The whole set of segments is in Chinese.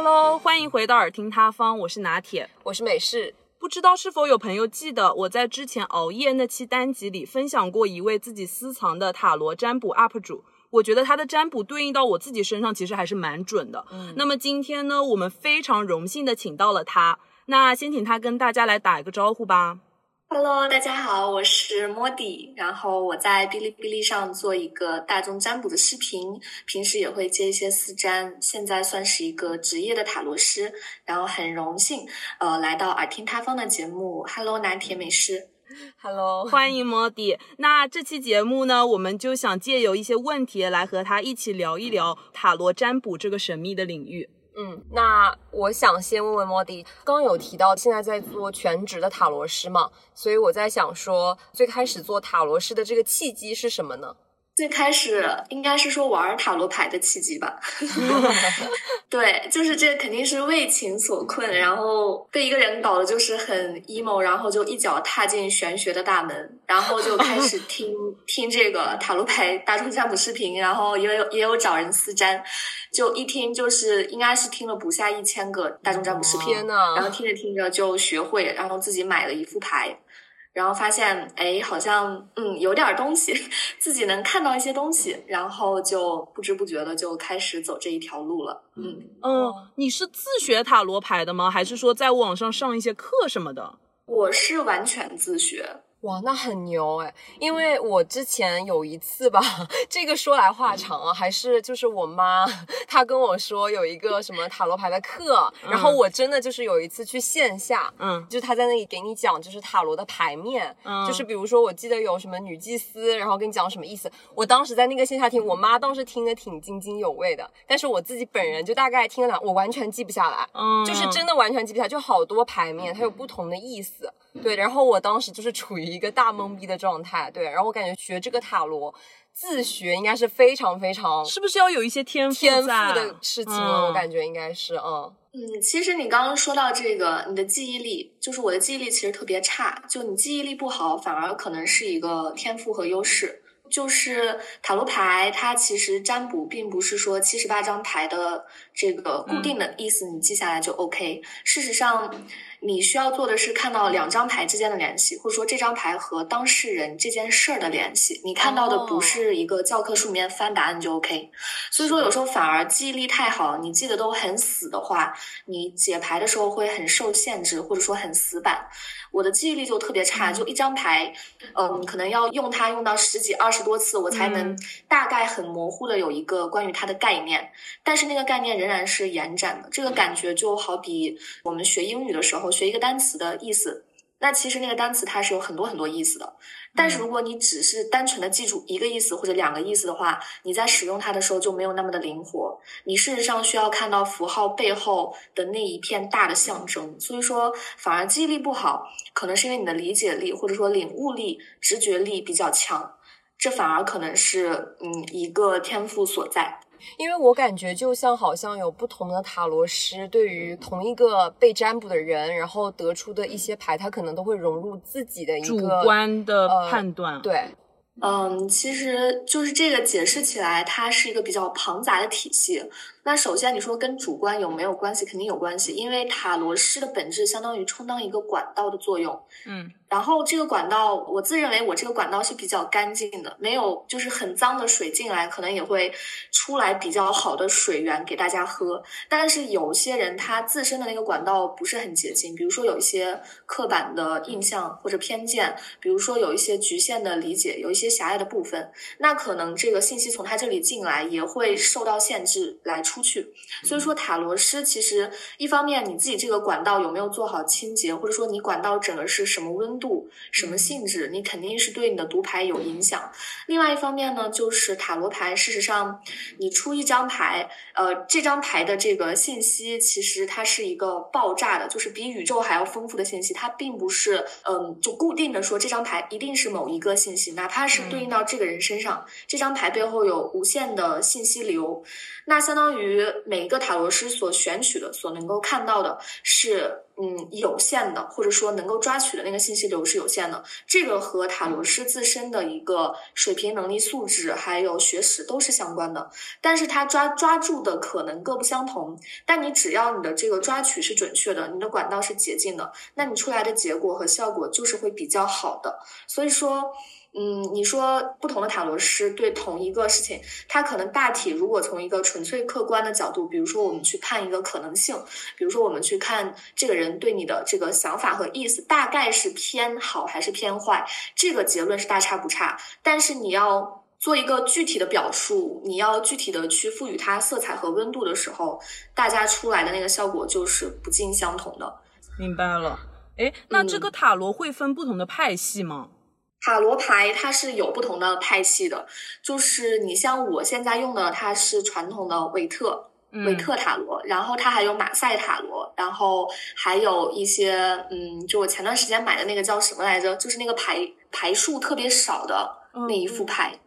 Hello，欢迎回到耳听他方，我是拿铁，我是美式。不知道是否有朋友记得我在之前熬夜那期单集里分享过一位自己私藏的塔罗占卜 UP 主，我觉得他的占卜对应到我自己身上其实还是蛮准的。嗯，那么今天呢，我们非常荣幸的请到了他，那先请他跟大家来打一个招呼吧。Hello，大家好，我是莫迪，然后我在哔哩哔哩上做一个大众占卜的视频，平时也会接一些私占，现在算是一个职业的塔罗师，然后很荣幸呃来到耳听他方的节目。Hello，拿铁美师，Hello，欢迎莫迪。那这期节目呢，我们就想借由一些问题来和他一起聊一聊塔罗占卜这个神秘的领域。嗯，那我想先问问莫迪，刚有提到现在在做全职的塔罗师嘛，所以我在想说，最开始做塔罗师的这个契机是什么呢？最开始应该是说玩塔罗牌的契机吧，对，就是这肯定是为情所困，然后被一个人搞的就是很 emo，然后就一脚踏进玄学的大门，然后就开始 听听这个塔罗牌大众占卜视频，然后也有也有找人私占，就一听就是应该是听了不下一千个大众占卜视频，天呐，然后听着听着就学会，然后自己买了一副牌。然后发现，哎，好像嗯有点东西，自己能看到一些东西，然后就不知不觉的就开始走这一条路了。嗯嗯，你是自学塔罗牌的吗？还是说在网上上一些课什么的？我是完全自学。哇，那很牛哎！因为我之前有一次吧，这个说来话长啊，还是就是我妈她跟我说有一个什么塔罗牌的课，然后我真的就是有一次去线下，嗯，就是他在那里给你讲就是塔罗的牌面，嗯，就是比如说我记得有什么女祭司，然后跟你讲什么意思，我当时在那个线下听，我妈倒是听得挺津津有味的，但是我自己本人就大概听了两，我完全记不下来，嗯，就是真的完全记不下来，就好多牌面它有不同的意思。对，然后我当时就是处于一个大懵逼的状态，对，然后我感觉学这个塔罗自学应该是非常非常，是不是要有一些天赋天赋的事情了？我感觉应该是，嗯嗯，其实你刚刚说到这个，你的记忆力，就是我的记忆力其实特别差，就你记忆力不好，反而可能是一个天赋和优势。就是塔罗牌，它其实占卜并不是说七十八张牌的这个固定的意思，你记下来就 OK。事实上。你需要做的是看到两张牌之间的联系，或者说这张牌和当事人这件事儿的联系。你看到的不是一个教科书里面翻答案就 OK。所以说有时候反而记忆力太好，你记得都很死的话，你解牌的时候会很受限制，或者说很死板。我的记忆力就特别差，就一张牌，嗯，可能要用它用到十几二十多次，我才能大概很模糊的有一个关于它的概念。但是那个概念仍然是延展的，这个感觉就好比我们学英语的时候学一个单词的意思。那其实那个单词它是有很多很多意思的，但是如果你只是单纯的记住一个意思或者两个意思的话，你在使用它的时候就没有那么的灵活。你事实上需要看到符号背后的那一片大的象征，所以说反而记忆力不好，可能是因为你的理解力或者说领悟力、直觉力比较强，这反而可能是嗯一个天赋所在。因为我感觉就像好像有不同的塔罗师对于同一个被占卜的人，然后得出的一些牌，他可能都会融入自己的一个主观的判断。对，嗯，其实就是这个解释起来，它是一个比较庞杂的体系。那首先你说跟主观有没有关系？肯定有关系，因为塔罗师的本质相当于充当一个管道的作用。嗯。然后这个管道，我自认为我这个管道是比较干净的，没有就是很脏的水进来，可能也会出来比较好的水源给大家喝。但是有些人他自身的那个管道不是很洁净，比如说有一些刻板的印象或者偏见，比如说有一些局限的理解，有一些狭隘的部分，那可能这个信息从他这里进来也会受到限制来出去。所以说塔罗师其实一方面你自己这个管道有没有做好清洁，或者说你管道整个是什么温。度什么性质，你肯定是对你的读牌有影响。另外一方面呢，就是塔罗牌，事实上你出一张牌，呃，这张牌的这个信息其实它是一个爆炸的，就是比宇宙还要丰富的信息。它并不是嗯，就固定的说这张牌一定是某一个信息，哪怕是对应到这个人身上，这张牌背后有无限的信息流。那相当于于每一个塔罗师所选取的、所能够看到的是，嗯，有限的，或者说能够抓取的那个信息流是有限的。这个和塔罗师自身的一个水平、能力、素质，还有学识都是相关的。但是他抓抓住的可能各不相同。但你只要你的这个抓取是准确的，你的管道是洁净的，那你出来的结果和效果就是会比较好的。所以说。嗯，你说不同的塔罗师对同一个事情，他可能大体如果从一个纯粹客观的角度，比如说我们去看一个可能性，比如说我们去看这个人对你的这个想法和意思，大概是偏好还是偏坏，这个结论是大差不差。但是你要做一个具体的表述，你要具体的去赋予它色彩和温度的时候，大家出来的那个效果就是不尽相同的。明白了，哎，那这个塔罗会分不同的派系吗？塔罗牌它是有不同的派系的，就是你像我现在用的，它是传统的韦特韦特塔罗，然后它还有马赛塔罗，然后还有一些嗯，就我前段时间买的那个叫什么来着？就是那个牌牌数特别少的那一副牌。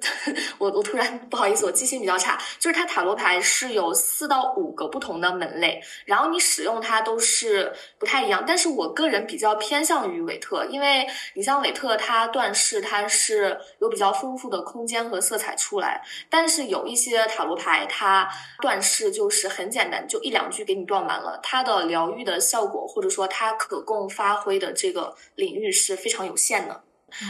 我我突然 不好意思，我记性比较差。就是它塔罗牌是有四到五个不同的门类，然后你使用它都是不太一样。但是我个人比较偏向于韦特，因为你像韦特，它断式它是有比较丰富的空间和色彩出来，但是有一些塔罗牌它断式就是很简单，就一两句给你断完了。它的疗愈的效果或者说它可供发挥的这个领域是非常有限的。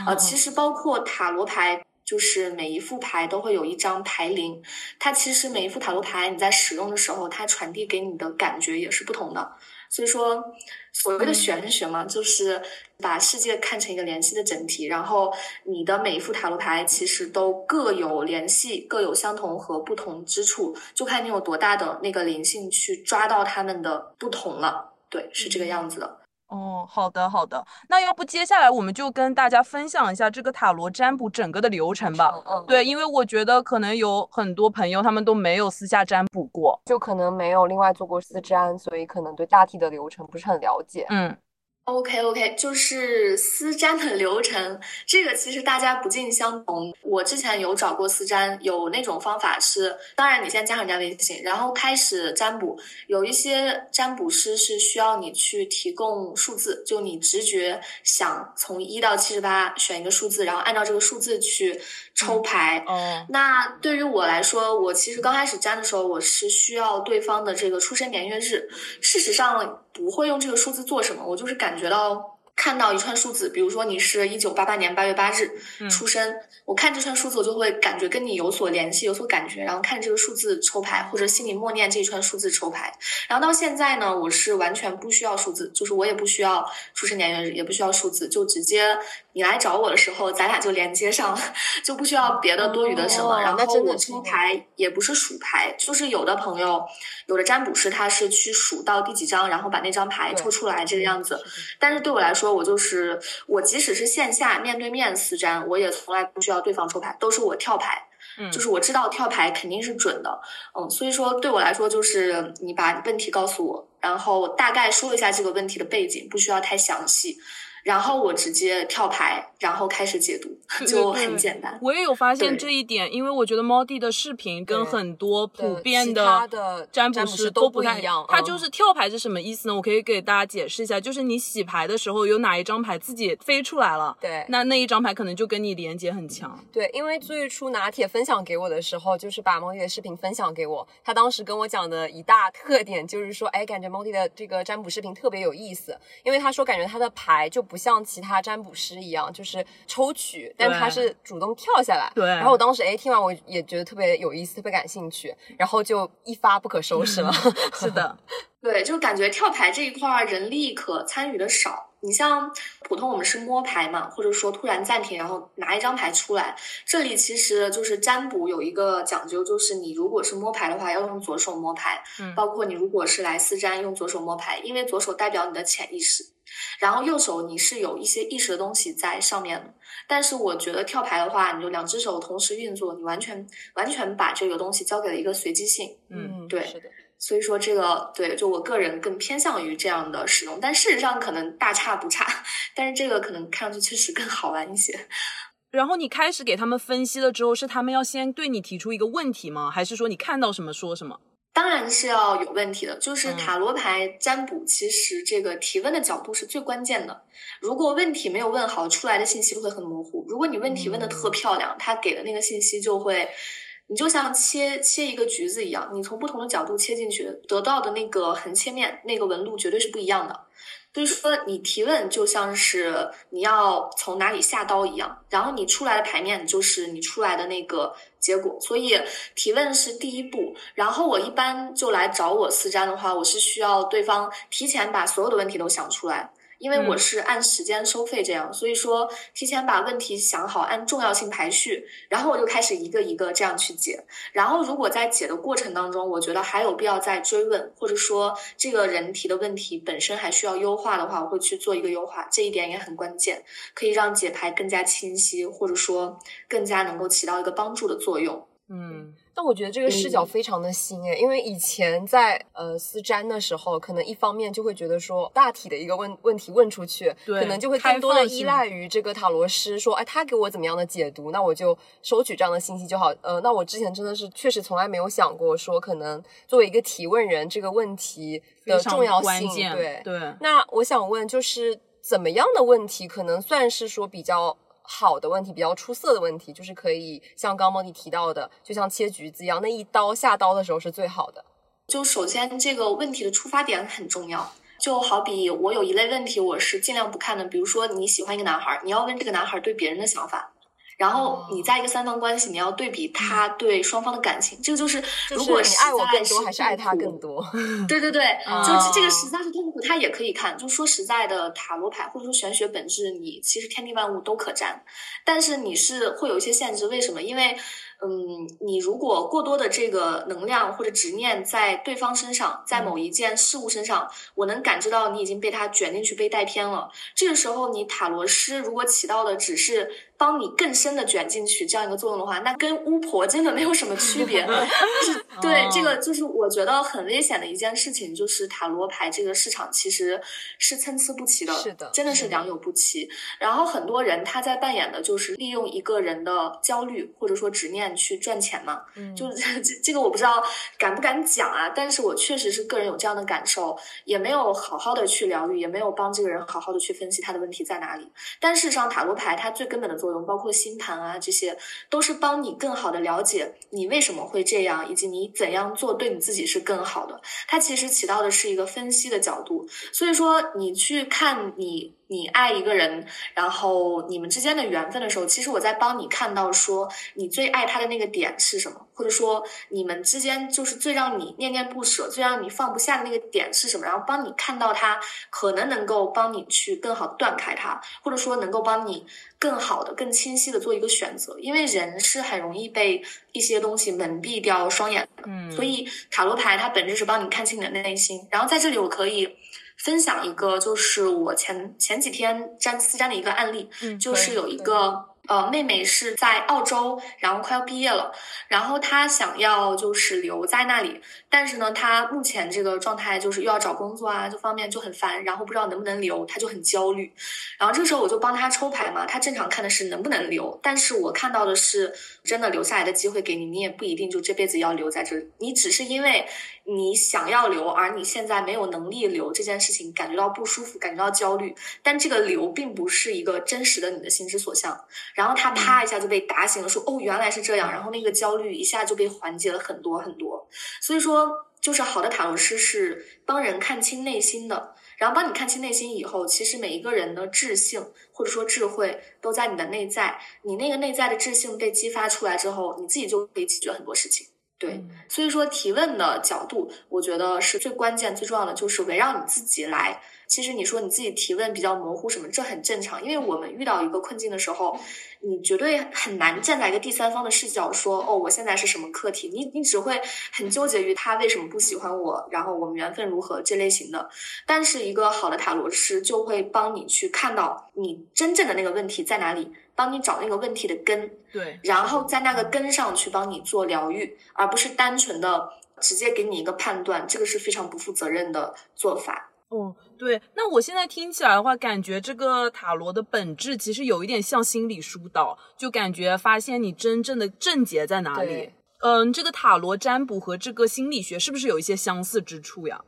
呃，其实包括塔罗牌。就是每一副牌都会有一张牌灵，它其实每一副塔罗牌你在使用的时候，它传递给你的感觉也是不同的。所以说，所谓的玄学嘛，就是把世界看成一个联系的整体，然后你的每一副塔罗牌其实都各有联系，各有相同和不同之处，就看你有多大的那个灵性去抓到它们的不同了。对，是这个样子的。哦，好的好的，那要不接下来我们就跟大家分享一下这个塔罗占卜整个的流程吧。嗯，对，因为我觉得可能有很多朋友他们都没有私下占卜过，就可能没有另外做过私占，所以可能对大体的流程不是很了解。嗯。OK OK，就是私占的流程，这个其实大家不尽相同。我之前有找过私占，有那种方法是，当然你先加上人家微信，然后开始占卜。有一些占卜师是需要你去提供数字，就你直觉想从一到七十八选一个数字，然后按照这个数字去抽牌。哦，那对于我来说，我其实刚开始粘的时候，我是需要对方的这个出生年月日。事实上。不会用这个数字做什么，我就是感觉到。看到一串数字，比如说你是一九八八年八月八日出生，我看这串数字，我就会感觉跟你有所联系，有所感觉，然后看这个数字抽牌，或者心里默念这一串数字抽牌。然后到现在呢，我是完全不需要数字，就是我也不需要出生年月日，也不需要数字，就直接你来找我的时候，咱俩就连接上了，就不需要别的多余的什么。然后我抽牌也不是数牌，就是有的朋友，有的占卜师他是去数到第几张，然后把那张牌抽出来这个样子。但是对我来说，我就是我，即使是线下面对面私占，我也从来不需要对方抽牌，都是我跳牌。嗯，就是我知道跳牌肯定是准的。嗯，所以说对我来说，就是你把问题告诉我，然后大概说一下这个问题的背景，不需要太详细。然后我直接跳牌，然后开始解读，就很简单。我也有发现这一点，因为我觉得猫弟的视频跟很多普遍的占卜师都不太一样。他就是跳牌是什么意思呢？我可以给大家解释一下，就是你洗牌的时候有哪一张牌自己飞出来了，对，那那一张牌可能就跟你连接很强。对，因为最初拿铁分享给我的时候，就是把猫弟的视频分享给我，他当时跟我讲的一大特点就是说，哎，感觉猫弟的这个占卜视频特别有意思，因为他说感觉他的牌就不像其他占卜师一样，就是抽取，但他是主动跳下来。对。然后我当时哎听完我也觉得特别有意思，特别感兴趣，然后就一发不可收拾了。是的，对，就感觉跳台这一块人力可参与的少。你像普通我们是摸牌嘛，或者说突然暂停，然后拿一张牌出来。这里其实就是占卜有一个讲究，就是你如果是摸牌的话，要用左手摸牌。嗯。包括你如果是来私占，用左手摸牌，因为左手代表你的潜意识。然后右手你是有一些意识的东西在上面，但是我觉得跳牌的话，你就两只手同时运作，你完全完全把这个东西交给了一个随机性。嗯，对，是的。所以说这个对，就我个人更偏向于这样的使用，但事实上可能大差不差，但是这个可能看上去确实更好玩一些。然后你开始给他们分析了之后，是他们要先对你提出一个问题吗？还是说你看到什么说什么？当然是要有问题的，就是嗯塔罗牌占卜，其实这个提问的角度是最关键的。如果问题没有问好，出来的信息会很模糊；如果你问题问的特漂亮，他给的那个信息就会，你就像切切一个橘子一样，你从不同的角度切进去，得到的那个横切面、那个纹路绝对是不一样的。所以说，你提问就像是你要从哪里下刀一样，然后你出来的牌面就是你出来的那个结果。所以提问是第一步。然后我一般就来找我私占的话，我是需要对方提前把所有的问题都想出来。因为我嗯是按时间收费这样，所以说提前把问题想好，按重要性排序，然后我就开始一个一个这样去解。然后如果在解的过程当中，我觉得还有必要再追问，或者说这个人提的问题本身还需要优化的话，我会去做一个优化，这一点也很关键，可以让解牌更加清晰，或者说更加能够起到一个帮助的作用。嗯，但我觉得这个视角嗯非常的新诶，因为以前在呃私占的时候，可能一方面就会觉得说大体的一个问问题问出去，对可能就会更多的依赖于这个塔罗师说，哎，他给我怎么样的解读，那我就收取这样的信息就好。呃，那我之前真的是确实从来没有想过说，可能作为一个提问人，这个问题的重要性，对。对，那我想问，就是怎么样的问题可能算是说比较好的问题，比较出色的问题，就是可以像刚刚莫迪提到的，就像切橘子一样，那一刀下刀的时候是最好的。就首先这个问题的出发点很重要。就好比我有一类问题，我是尽量不看的，比如说你喜欢一个男孩，你要问这个男孩对别人的想法，然后你在一个三方关系，你要对比他对双方的感情，这个就是如果你爱我更多，还是爱他更多？对对对，哦就是这个实在是痛苦，他也可以看。就说实在的，塔罗牌或者说玄学本质，你其实天地万物都可占，但是你是会有一些限制。为什么？因为嗯，你如果过多的这个能量或者执念在对方身上，在某一件事物身上，我能感知到你已经被他卷进去，被带偏了。这个时候，你塔罗师如果起到的只是帮你更深的卷进去这样一个作用的话，那跟巫婆真的没有什么区别。就是对哦这个，就是我觉得很危险的一件事情，就是塔罗牌这个市场其实是参差不齐的，是的真的是良莠不齐。然后很多人他在扮演的就是利用一个人的焦虑或者说执念去赚钱嘛，嗯 就这这个我不知道敢不敢讲啊，但是我确实是个人有这样的感受，也没有好好的去疗愈，也没有帮这个人好好的去分析他的问题在哪里。但事实上，塔罗牌它最根本的作用，包括星盘啊这些，都是帮你更好的了解你为什么会这样，以及你怎样做对你自己是更好的。它其实起到的是一个分析的角度，所以说你去看你。你爱一个人，然后你们之间的缘分的时候，其实我在帮你看到说你最爱他的那个点是什么，或者说你们之间就是最让你念念不舍、最让你放不下的那个点是什么，然后帮你看到他，可能能够帮你去更好地断开它，或者说能够帮你更好的、更清晰的做一个选择。因为人是很容易被一些东西蒙蔽掉双眼的，嗯，所以塔罗牌它本质是帮你看清你的内心。然后在这里我可以分享一个，就是我前前几天占私占的一个案例，嗯就是有一个呃妹妹是在澳洲，然后快要毕业了，然后她想要就是留在那里，但是呢，她目前这个状态就是又要找工作啊，这方面就很烦，然后不知道能不能留，她就很焦虑。然后这个时候我就帮她抽牌嘛，她正常看的是能不能留，但是我看到的是真的留下来的机会给你，你也不一定就这辈子要留在这里，你只是因为你想要留，而你现在没有能力留这件事情，感觉到不舒服，感觉到焦虑，但这个留并不是一个真实的你的心之所向。然后他啪一下就被打醒了，说哦原来是这样，然后那个焦虑一下就被缓解了很多很多。所以说，就是好的塔罗师是帮人看清内心的，然后帮你看清内心以后，其实每一个人的智性或者说智慧都在你的内在，你那个内在的智性被激发出来之后，你自己就可以解决很多事情。对，所以说提问的角度，我觉得是最关键、最重要的，就是围绕你自己来。其实你说你自己提问比较模糊什么，这很正常，因为我们遇到一个困境的时候，你绝对很难站在一个第三方的视角说，哦，我现在是什么课题，你你只会很纠结于他为什么不喜欢我，然后我们缘分如何这类型的。但是一个好的塔罗师就会帮你去看到你真正的那个问题在哪里，帮你找那个问题的根，对，然后在那个根上去帮你做疗愈，而不是单纯的直接给你一个判断，这个是非常不负责任的做法。哦，对，那我现在听起来的话，感觉这个塔罗的本质其实有一点像心理疏导，就感觉发现你真正的症结在哪里。嗯，这个塔罗占卜和这个心理学是不是有一些相似之处呀？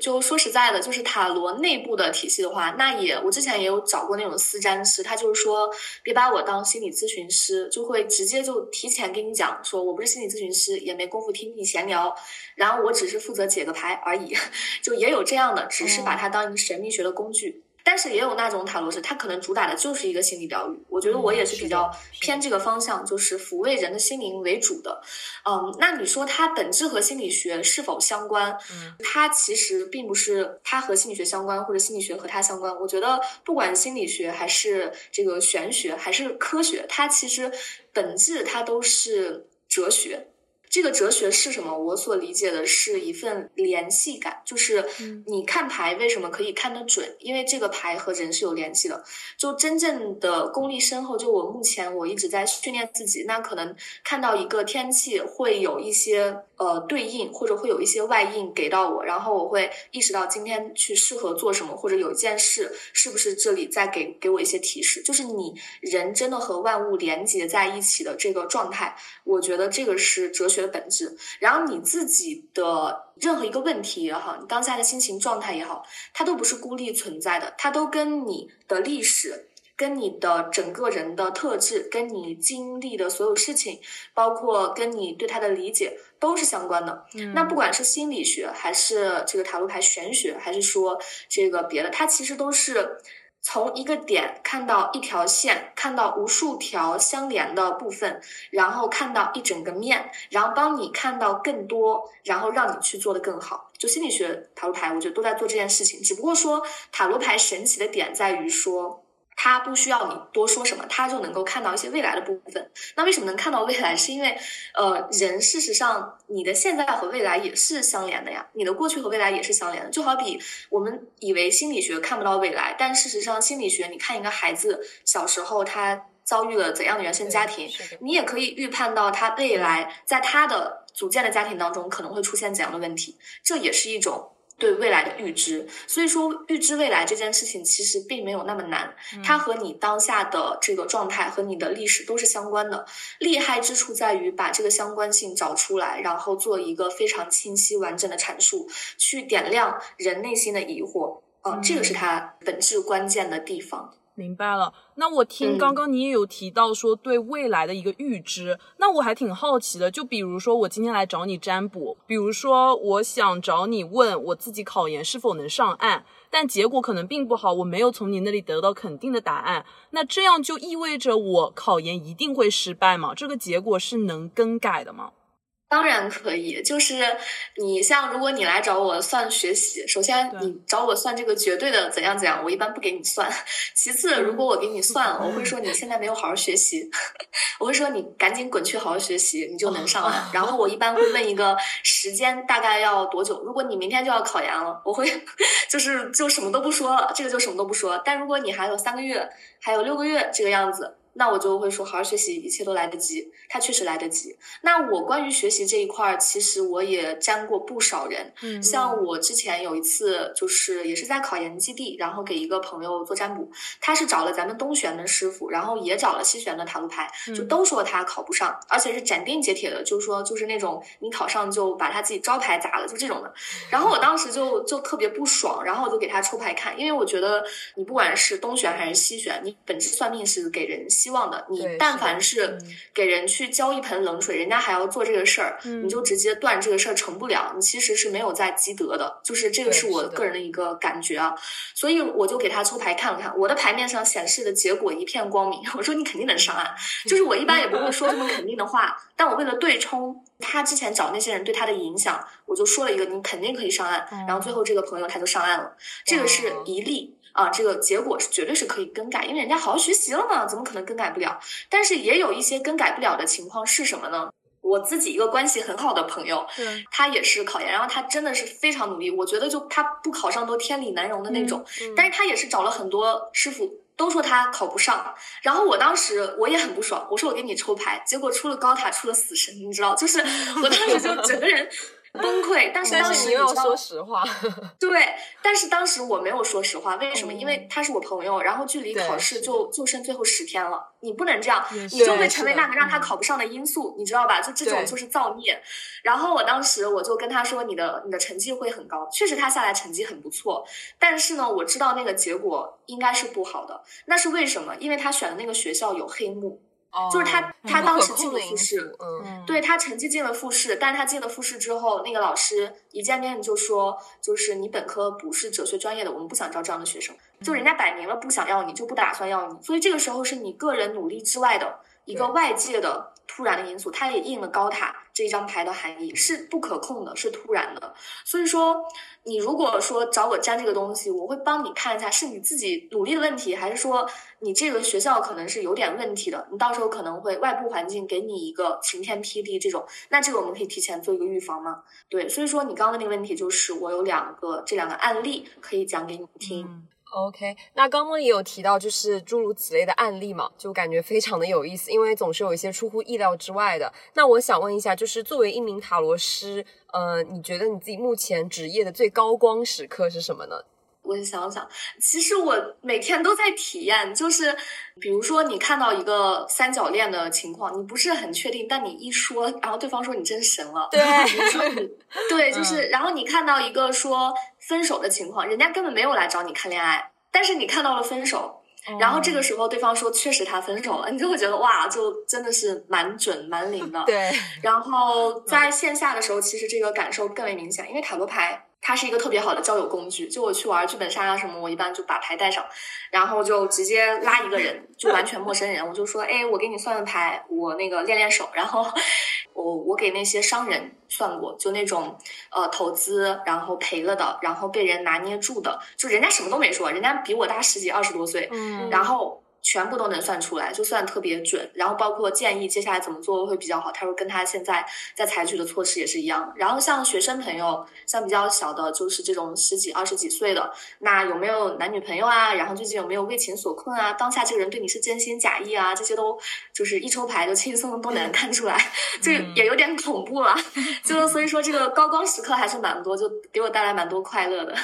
就说实在的，就是塔罗内部的体系的话，那也我之前也有找过那种私占师，他就是说别把我当心理咨询师，就会直接就提前跟你讲说，我不是心理咨询师，也没工夫听你闲聊，然后我只是负责解个牌而已，就也有这样的，只是把它当一个神秘学的工具。但是也有那种塔罗师，他可能主打的就是一个心理疗愈。我觉得我也是比较偏这个方向，就是抚慰人的心灵为主的。嗯，那你说它本质和心理学是否相关？嗯，它其实并不是它和心理学相关，或者心理学和它相关。我觉得不管心理学还是这个玄学还是科学，它其实本质它都是哲学。这个哲学是什么？我所理解的是一份联系感，就是你看牌为什么可以看得准？因为这个牌和人是有联系的。就真正的功力深厚，就我目前我一直在训练自己，那可能看到一个天气会有一些呃对应，或者会有一些外应给到我，然后我会意识到今天去适合做什么，或者有一件事是不是这里在给给我一些提示？就是你人真的和万物连接在一起的这个状态，我觉得这个是哲学。的本质，然后你自己的任何一个问题也好，你当下的心情状态也好，它都不是孤立存在的，它都跟你的历史、跟你的整个人的特质、跟你经历的所有事情，包括跟你对他的理解都是相关的。那不管是心理学，还是这个塔罗牌玄学，还是说这个别的，它其实都是。从一个点看到一条线，看到无数条相连的部分，然后看到一整个面，然后帮你看到更多，然后让你去做的更好。就心理学塔罗牌，我觉得都在做这件事情。只不过说塔罗牌神奇的点在于说。他不需要你多说什么，他就能够看到一些未来的部分。那为什么能看到未来？是因为，呃，人事实上你的现在和未来也是相连的呀，你的过去和未来也是相连的。就好比我们以为心理学看不到未来，但事实上心理学，你看一个孩子小时候他遭遇了怎样的原生家庭，你也可以预判到他未来在他的组建的家庭当中可能会出现怎样的问题，这也是一种。对未来的预知，所以说预知未来这件事情其实并没有那么难，它和你当下的这个状态和你的历史都是相关的。厉害之处在于把这个相关性找出来，然后做一个非常清晰完整的阐述，去点亮人内心的疑惑。嗯，这个是它本质关键的地方。明白了，那我听刚刚你也有提到说对未来的一个预知，那我还挺好奇的。就比如说我今天来找你占卜，比如说我想找你问我自己考研是否能上岸，但结果可能并不好，我没有从你那里得到肯定的答案，那这样就意味着我考研一定会失败吗？这个结果是能更改的吗？当然可以，就是你像如果你来找我算学习，首先你找我算这个绝对的怎样怎样，我一般不给你算。其次，如果我给你算，我会说你现在没有好好学习，我会说你赶紧滚去好好学习，你就能上岸。然后我一般会问一个时间大概要多久。如果你明天就要考研了，我会就是就什么都不说了，这个就什么都不说。但如果你还有三个月，还有六个月这个样子。那我就会说，好好学习，一切都来得及。他确实来得及。那我关于学习这一块儿，其实我也沾过不少人。嗯，像我之前有一次，就是也是在考研基地，然后给一个朋友做占卜，他是找了咱们东玄的师傅，然后也找了西玄的塔罗牌，就都说他考不上，而且是斩钉截铁的，就是说就是那种你考上就把他自己招牌砸了，就这种的。然后我当时就就特别不爽，然后我就给他抽牌看，因为我觉得你不管是东玄还是西玄，你本质算命是给人。希望的，你但凡是给人去浇一盆冷水，人家还要做这个事儿，你就直接断这个事儿成不了，你其实是没有在积德的，就是这个是我个人的一个感觉啊。所以我就给他抽牌看了看，我的牌面上显示的结果一片光明，我说你肯定能上岸。就是我一般也不会说这么 肯定的话，但我为了对冲他之前找那些人对他的影响，我就说了一个你肯定可以上岸，然后最后这个朋友他就上岸了，这个是一例。啊，这个结果是绝对是可以更改，因为人家好好学习了嘛，怎么可能更改不了？但是也有一些更改不了的情况是什么呢？我自己一个关系很好的朋友，他也是考研，然后他真的是非常努力，我觉得就他不考上都天理难容的那种。但是他也是找了很多师傅，都说他考不上。然后我当时我也很不爽，我说我给你抽牌，结果出了高塔，出了死神，你知道，就是 我当时就整个人。崩溃。但是当时是你又要知道说实话，对，但是当时我没有说实话，为什么？因为他是我朋友，然后距离考试就就剩最后十天了，你不能这样，你就会成为那个让他嗯考不上的因素，你知道吧？就这种就是造孽。然后我当时我就跟他说，你的你的成绩会很高，确实他下来成绩很不错，但是呢，我知道那个结果应该是不好的，那是为什么？因为他选的那个学校有黑幕。就是他他当时进了复试，嗯，嗯，对他成绩进了复试，但是他进了复试之后，那个老师一见面就说，就是你本科不是哲学专业的，我们不想招这样的学生。就人家摆明了不想要你，就不打算要你。所以这个时候是你个人努力之外的一个外界的突然的因素，它也应了高塔这一张牌的含义，是不可控的，是突然的。所以说，你如果说找我占这个东西，我会帮你看一下是你自己努力的问题，还是说你这个学校可能是有点问题的，你到时候可能会外部环境给你一个晴天霹雳这种，那这个我们可以提前做一个预防吗？对，所以说你刚刚那个问题就是我有两个这两个案例可以讲给你听。OK，那刚刚也有提到，就是诸如此类的案例嘛，就感觉非常的有意思，因为总是有一些出乎意料之外的。那我想问一下，就是作为一名塔罗师，呃，你觉得你自己目前职业的最高光时刻是什么呢？我想想，其实我每天都在体验，就是比如说你看到一个三角恋的情况，你不是很确定，但你一说，然后对方说你真神了，对比如说你 对，就是，然后你看到一个说分手的情况，人家根本没有来找你看恋爱，但是你看到了分手，然后这个时候对方说确实他分手了，你就会觉得哇，就真的是蛮准蛮灵的。对，然后 在线下的时候，其实这个感受更为明显，因为塔罗牌它是一个特别好的交友工具。就我去玩剧本杀啊什么，我一般就把牌带上，然后就直接拉一个人，就完全陌生人，我就说，哎，我给你算算牌，我那个练练手。然后我我给那些商人算过，就那种呃投资然后赔了的，然后被人拿捏住的，就人家什么都没说，人家比我大十几二十多岁，嗯然后全部都能算出来，就算特别准。然后包括建议接下来怎么做会比较好，他说跟他现在在采取的措施也是一样。然后像学生朋友，像比较小的，就是这种十几二十几岁的，那有没有男女朋友啊？然后最近有没有为情所困啊？当下这个人对你是真心假意啊？这些都就是一抽牌就轻松都能看出来，就也有点恐怖了。就所以说这个高光时刻还是蛮多，就给我带来蛮多快乐的。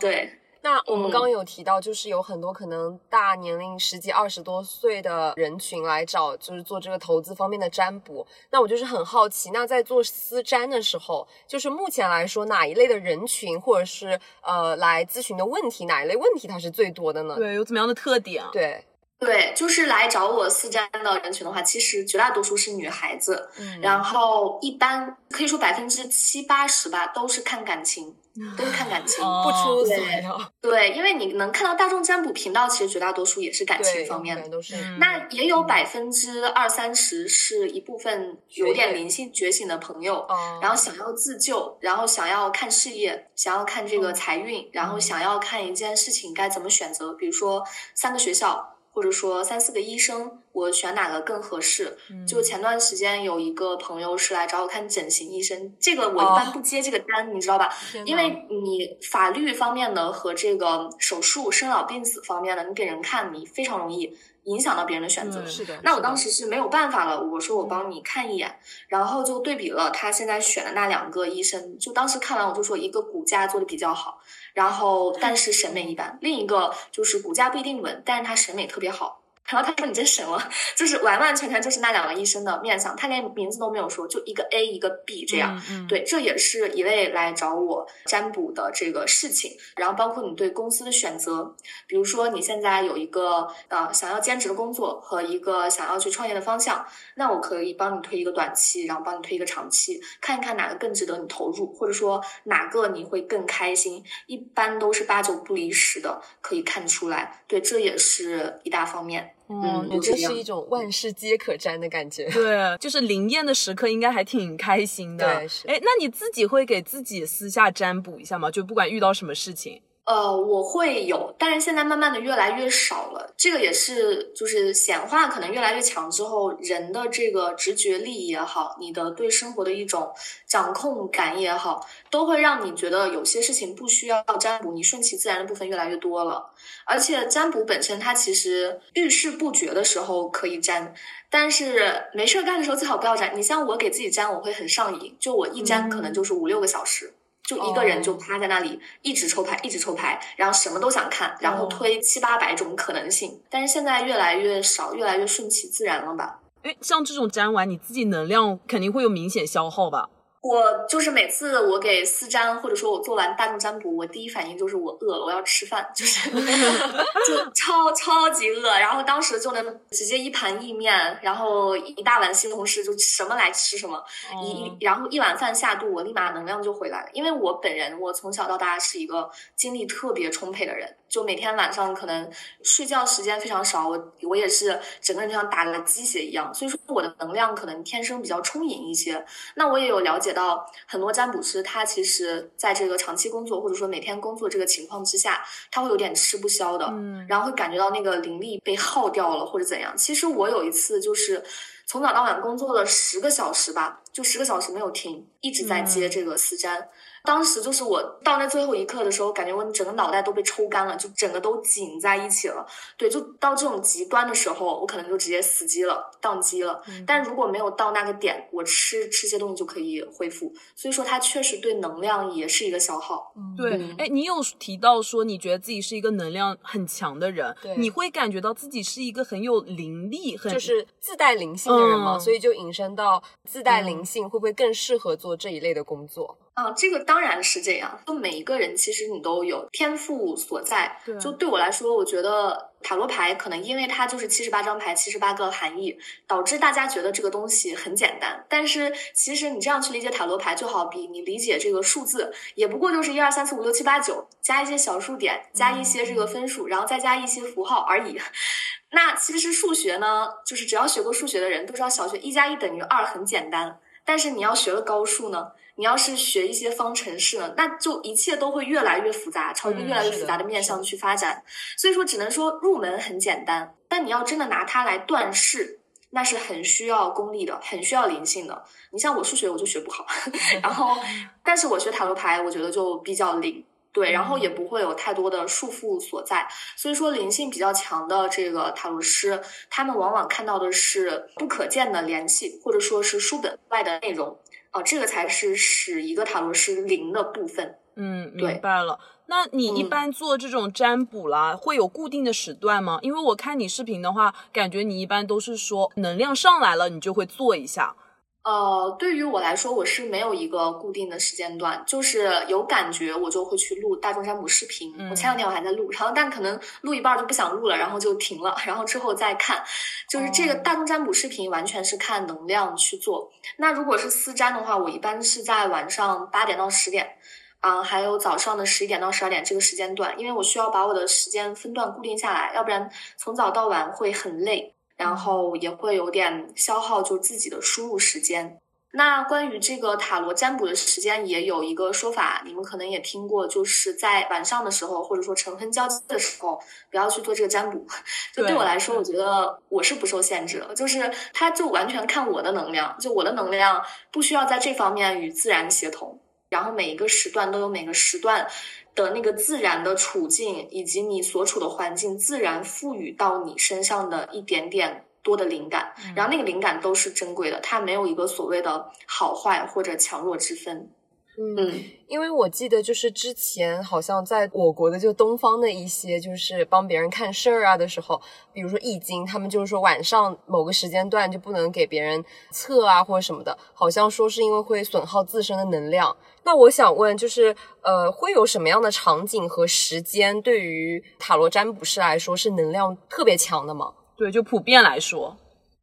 对。那我们嗯刚刚有提到，就是有很多可能大年龄十几、二十多岁的人群来找，就是做这个投资方面的占卜。那我就是很好奇，那在做私占的时候，就是目前来说，哪一类的人群或者是呃来咨询的问题，哪一类问题它是最多的呢？对，有怎么样的特点啊？对，对，就是来找我私占的人群的话，其实绝大多数是女孩子，嗯然后一般可以说百分之七八十吧，都是看感情，都是看感情。哦不出所对料，对，因为你能看到大众占卜频道，其实绝大多数也是感，情方面的。都是嗯那也有百分之二三十是一部分有点灵性觉醒的朋友，哦，然后想要自救，然后想要看事业，想要看这个财运，然后想要看一件事情该怎么选择，比如说三个学校，或者说三四个医生，我选哪个更合适？就前段时间有一个朋友是来找我看整形医生，这个我一般哦不接这个单，你知道吧？因为你法律方面的和这个手术、生老病死方面的，你给人看，你非常容易影响到别人的选择。对是的，那我当时是没有办法了，我说我帮你看一眼，然后就对比了他现在选的那两个医生，就当时看完我就说一个骨架做的比较好，然后但是审美一般，另一个就是骨架不一定稳，但是他审美特别好。然后他说你真神了，就是完完全全就是那两个医生的面相，他连名字都没有说，就一个 A 一个 B 这样。嗯，嗯，对，这也是一位来找我占卜的这个事情。然后包括你对公司的选择，比如说你现在有一个呃想要兼职的工作和一个想要去创业的方向，那我可以帮你推一个短期，然后帮你推一个长期，看一看哪个更值得你投入，或者说哪个你会更开心。一般都是八九不离十的，可以看出来。对，这也是一大方面。嗯嗯，我觉得这是一种万事皆可占的感觉。对，就是灵验的时刻，应该还挺开心的。对是哎，那你自己会给自己私下占卜一下吗？就不管遇到什么事情，呃，我会有，但是现在慢慢的越来越少了。这个也是，就是显化可能越来越强之后，人的这个直觉力也好，你的对生活的一种掌控感也好，都会让你觉得有些事情不需要占卜，你顺其自然的部分越来越多了。而且占卜本身它其实遇事不决的时候可以占，但是没事干的时候最好不要占。你像我给自己占，我会很上瘾，就我一占可能就是五六个小时。就一个人就趴在那里一直抽牌，一直抽牌，然后什么都想看，然后推七八百种可能性。但是现在越来越少，越来越顺其自然了吧？哎，像这种粘完，你自己能量肯定会有明显消耗吧？我就是每次我给私占，或者说我做完大众占卜，我第一反应就是我饿了，我要吃饭，就是 就超超级饿，然后当时就能直接一盘意面，然后一大碗西红柿，就什么来吃什么，一然后一碗饭下肚，我立马能量就回来了。因为我本人我从小到大是一个精力特别充沛的人，就每天晚上可能睡觉时间非常少，我我也是整个人就像打了鸡血一样，所以说我的能量可能天生比较充盈一些。那我也有了解。到很多占卜师，他其实在这个长期工作或者说每天工作这个情况之下，他会有点吃不消的，嗯，然后会感觉到那个灵力被耗掉了或者怎样。其实我有一次就是从早到晚工作了十个小时吧，就十个小时没有停，一直在接这个私占。当时就是我到那最后一刻的时候，感觉我整个脑袋都被抽干了，就整个都紧在一起了。对，就到这种极端的时候，我可能就直接死机了，宕机了。但如果没有到那个点，我吃吃些东西就可以恢复。所以说，它确实对能量也是一个消耗。对，哎，你有提到说你觉得自己是一个能量很强的人，你会感觉到自己是一个很有灵力、很就是自带灵性的人吗？所以就引申到自带灵性，会不会更适合做这一类的工作？啊，这个当然是这样。就每一个人，其实你都有天赋所在。就对我来说，我觉得塔罗牌可能因为它就是七十八张牌，七十八个含义，导致大家觉得这个东西很简单。但是其实你这样去理解塔罗牌，就好比你理解这个数字，也不过就是一二三四五六七八九，加一些小数点，加一些这个分数，然后再加一些符号而已。那其实数学呢，就是只要学过数学的人都知道，小学一加一等于二很简单。但是你要学了高数呢？你要是学一些方程式呢，那就一切都会越来越复杂，朝一个越来越复杂的面向去发展。所以说，只能说入门很简单，但你要真的拿它来断事，那是很需要功力的，很需要灵性的。你像我数学我就学不好，然后，但是我学塔罗牌，我觉得就比较灵，对，然后也不会有太多的束缚所在。所以说，灵性比较强的这个塔罗师，他们往往看到的是不可见的联系，或者说是书本外的内容。哦，这个才是使一个塔罗师灵的部分。嗯，明白了。那你一般做这种占卜啦，会有固定的时段吗？因为我看你视频的话，感觉你一般都是说能量上来了，你就会做一下。呃，对于我来说，我是没有一个固定的时间段，就是有感觉我就会去录大众占卜视频。我前两天我还在录，然后但可能录一半就不想录了，然后就停了，然后之后再看。就是这个大众占卜视频完全是看能量去做。那如果是私占的话，我一般是在晚上八点到十点，啊，还有早上的十一点到十二点这个时间段，因为我需要把我的时间分段固定下来，要不然从早到晚会很累。然后也会有点消耗，就自己的输入时间。那关于这个塔罗占卜的时间，也有一个说法，你们可能也听过，就是在晚上的时候，或者说晨昏交接的时候，不要去做这个占卜。就对我来说，我觉得我是不受限制的，就是它就完全看我的能量，就我的能量不需要在这方面与自然协同。然后每一个时段都有每个时段。的那个自然的处境，以及你所处的环境，自然赋予到你身上的一点点多的灵感，然后那个灵感都是珍贵的，它没有一个所谓的好坏或者强弱之分。嗯，因为我记得就是之前好像在我国的就东方的一些就是帮别人看事儿啊的时候，比如说易经，他们就是说晚上某个时间段就不能给别人测啊或者什么的，好像说是因为会损耗自身的能量。那我想问，就是呃，会有什么样的场景和时间对于塔罗占卜师来说是能量特别强的吗？对，就普遍来说。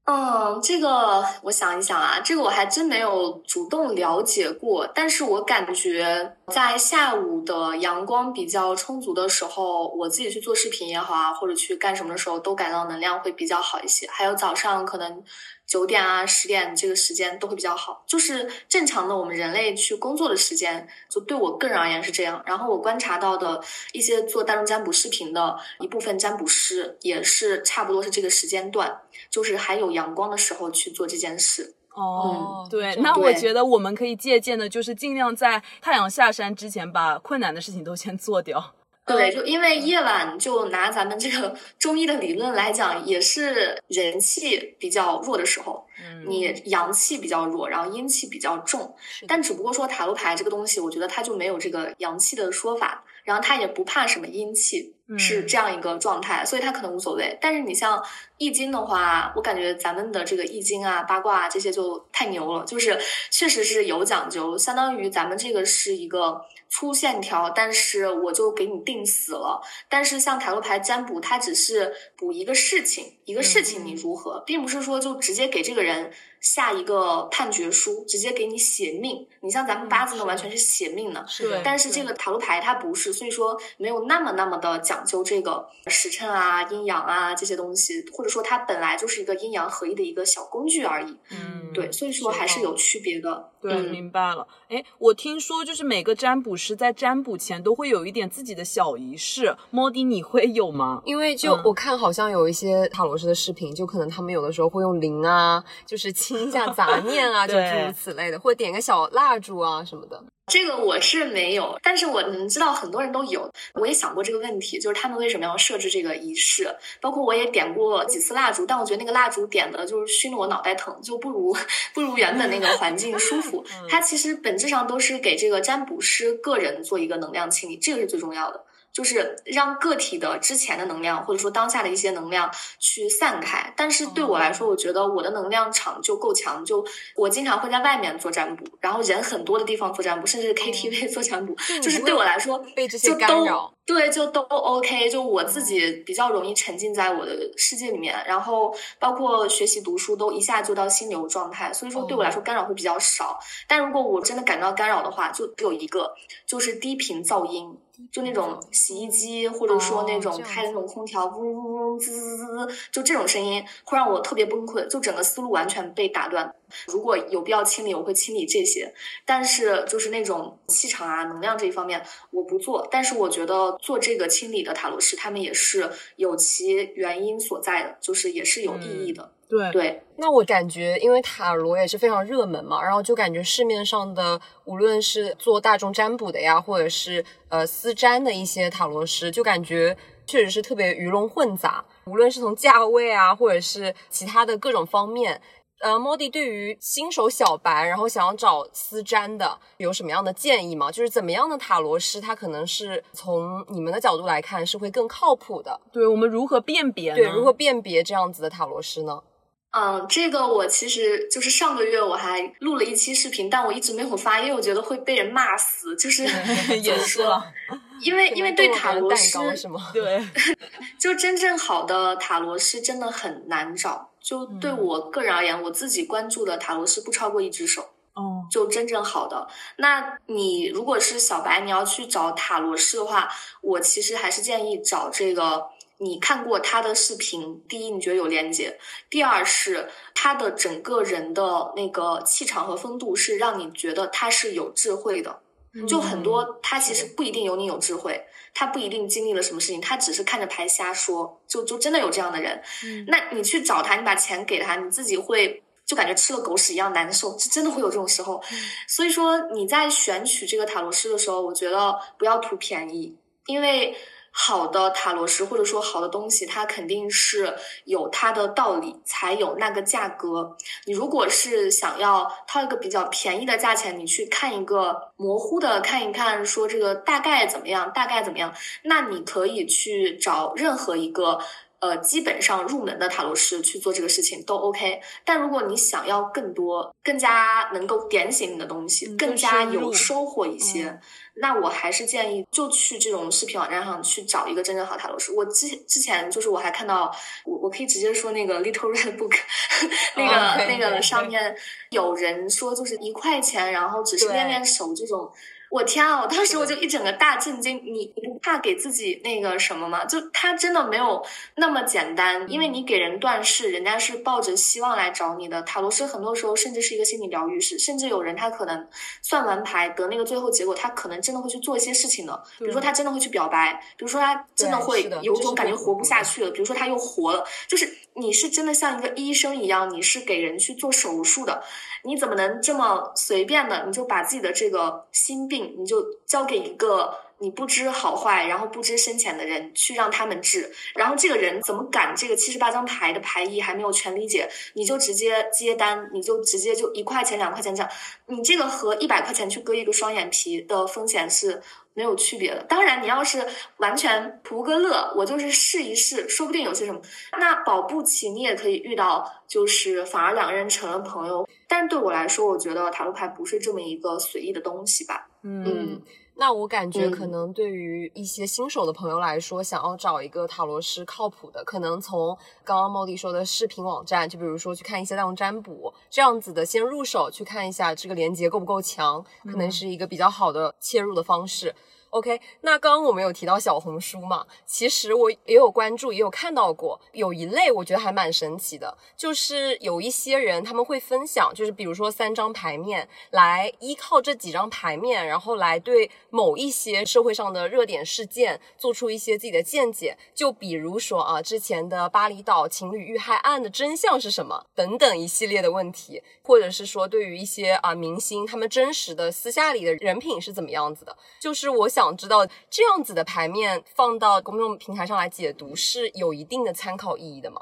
嗯，这个我想一想啊，这个我还真没有主动了解过。但是我感觉在下午的阳光比较充足的时候，我自己去做视频也好啊，或者去干什么的时候，都感到能量会比较好一些。还有早上可能九点啊、十点这个时间都会比较好，就是正常的我们人类去工作的时间，就对我个人而言是这样。然后我观察到的一些做大众占卜视频的一部分占卜师，也是差不多是这个时间段，就是还有阳光的时候去做这件事。哦，对，那我觉得我们可以借鉴的就是尽量在太阳下山之前把困难的事情都先做掉。对，就因为夜晚，就拿咱们这个 中医的理论来讲，也是人气比较弱的时候，嗯你。阳气比较弱，然后阴气比较重。但只不过说塔罗牌这个东西，我觉得它就没有这个阳气的说法，然后它也不怕什么阴气，是嗯这样一个状态，所以他可能无所谓。但是你像易经的话，我感觉咱们的这个易经啊、八卦啊这些就太牛了，就是确实是有讲究，相当于咱们这个是一个粗线条，但是我就给你定死了。但是像塔罗牌占卜，它只是补一个事情，一个事情你如何，并不是说就直接给这个人下一个判决书，直接给你写命。你像咱们八字呢，完全是写命的。是的对但是这个塔罗牌它不是，所以说没有那么那么的讲究这个时辰啊、阴阳啊这些东西，或者说它本来就是一个阴阳合一的一个小工具而已。嗯对，所以说还是有区别的。对，嗯明白了。哎，我听说就是每个占卜师在占卜前都会有一点自己的小仪式。莫迪，你会有吗？因为就嗯我看好像有一些塔罗师的视频，就可能他们有的时候会用铃啊，就是清一下 杂念啊，就诸如此类的，或者点个小蜡烛啊什么的。这个我是没有，但是我能知道很多人都有。我也想过这个问题，就是他们为什么要设置这个仪式？包括我也点过几次蜡烛，但我觉得那个蜡烛点的就是熏得我脑袋疼，就不如 不如原本那个环境舒服。它其实本质上都是给这个占卜师个人做一个能量清理，这个是最重要的。就是让个体的之前的能量，或者说当下的一些能量去散开。但是对我来说，我觉得我的能量场就够强，就我经常会在外面做占卜，然后人很多的地方做占卜，甚至 KTV 做占卜，就是对我来说被这些干扰。对，就都 OK。就我自己比较容易沉浸在我的世界里面，然后包括学习读书都一下就到心流状态，所以说对我来说干扰会比较少。但如果我真的感到干扰的话，就只有一个，就是低频噪音。就那种洗衣机，或者说那种开的那种空调，嗡嗡嗡滋滋滋滋，就这种声音会让我特别崩溃，就整个思路完全被打断。如果有必要清理，我会清理这些，但是就是那种气场啊、能量这一方面我不做。但是我觉得做这个清理的塔罗师，他们也是有其原因所在的，就是也是有意义的。对对，那我感觉，因为塔罗也是非常热门嘛，然后就感觉市面上的无论是做大众占卜的呀，或者是呃私占的一些塔罗师，就感觉确实是特别鱼龙混杂，无论是从价位啊，或者是其他的各种方面。呃，莫迪对于新手小白，然后想要找私占的，有什么样的建议吗？就是怎么样的塔罗师，他可能是从你们的角度来看是会更靠谱的？对，我们如何辨别呢？对，如何辨别这样子的塔罗师呢？嗯，这个我其实就是上个月我还录了一期视频，但我一直没有发，因为我觉得会被人骂死，就是 也是了，因为因为对塔罗蛋师糕是吗？对，就真正好的塔罗师真的很难找。就对我个人而言，我自己关注的塔罗师不超过一只手，哦，就真正好的。那你如果是小白，你要去找塔罗师的话，我其实还是建议找这个。你看过他的视频，第一你觉得有连接，第二是他的整个人的那个气场和风度是让你觉得他是有智慧的。就很多他其实不一定有你有智慧，他不一定经历了什么事情，他只是看着牌瞎说，就就真的有这样的人。那你去找他，你把钱给他，你自己会就感觉吃了狗屎一样难受，就真的会有这种时候。所以说你在选取这个塔罗师的时候，我觉得不要图便宜，因为。好的塔罗师或者说好的东西，它肯定是有它的道理，才有那个价格。你如果是想要掏一个比较便宜的价钱，你去看一个模糊的看一看，说这个大概怎么样，大概怎么样，那你可以去找任何一个。呃，基本上入门的塔罗师去做这个事情都 OK，但如果你想要更多、更加能够点醒你的东西，嗯更加有收获一些，嗯那我还是建议就去这种视频网站上去找一个真正好塔罗师。我之之前就是我还看到，我我可以直接说那个 Little Red Book，那个、那个上面有人说就是一块钱，然后只是练练手这种。我天啊！我当时我就一整个大震惊。你你不怕给自己那个什么吗？就他真的没有那么简单，因为你给人断事，人家是抱着希望来找你的。塔罗师很多时候甚至是一个心理疗愈师，甚至有人他可能算完牌得那个最后结果，他可能真的会去做一些事情的。比如说他真的会去表白，比如说他真的会有种感觉活不下去了，比如说他又活了。就是你是真的像一个医生一样，你是给人去做手术的。你怎么能这么随便的，你就把自己的这个心病，你就交给一个你不知好坏，然后不知深浅的人去让他们治？然后这个人怎么敢这个七十八张牌的牌意还没有全理解，你就直接接单，你就直接就一块钱两块钱这样，你这个和一百块钱去割一个双眼皮的风险是。没有区别的。当然，你要是完全图个乐，我就是试一试，说不定有些什么。那保不齐你也可以遇到，就是反而两个人成了朋友。但是对我来说，我觉得塔罗牌不是这么一个随意的东西吧。嗯。那我感觉，可能对于一些新手的朋友来说，想要找一个塔罗师靠谱的，可能从刚刚 Molly 说的视频网站，就比如说去看一些大众占卜这样子的，先入手去看一下这个连接够不够强，可能是一个比较好的切入的方式。OK，那刚刚我们有提到小红书嘛？其实我也有关注，也有看到过，有一类我觉得还蛮神奇的，就是有一些人他们会分享，就是比如说三张牌面，来依靠这几张牌面，然后来对某一些社会上的热点事件做出一些自己的见解。就比如说啊，之前的巴厘岛情侣遇害案的真相是什么？等等一系列的问题，或者是说对于一些啊明星他们真实的私下里的人品是怎么样子的？就是我。想知道这样子的牌面放到公众平台上来解读是有一定的参考意义的吗？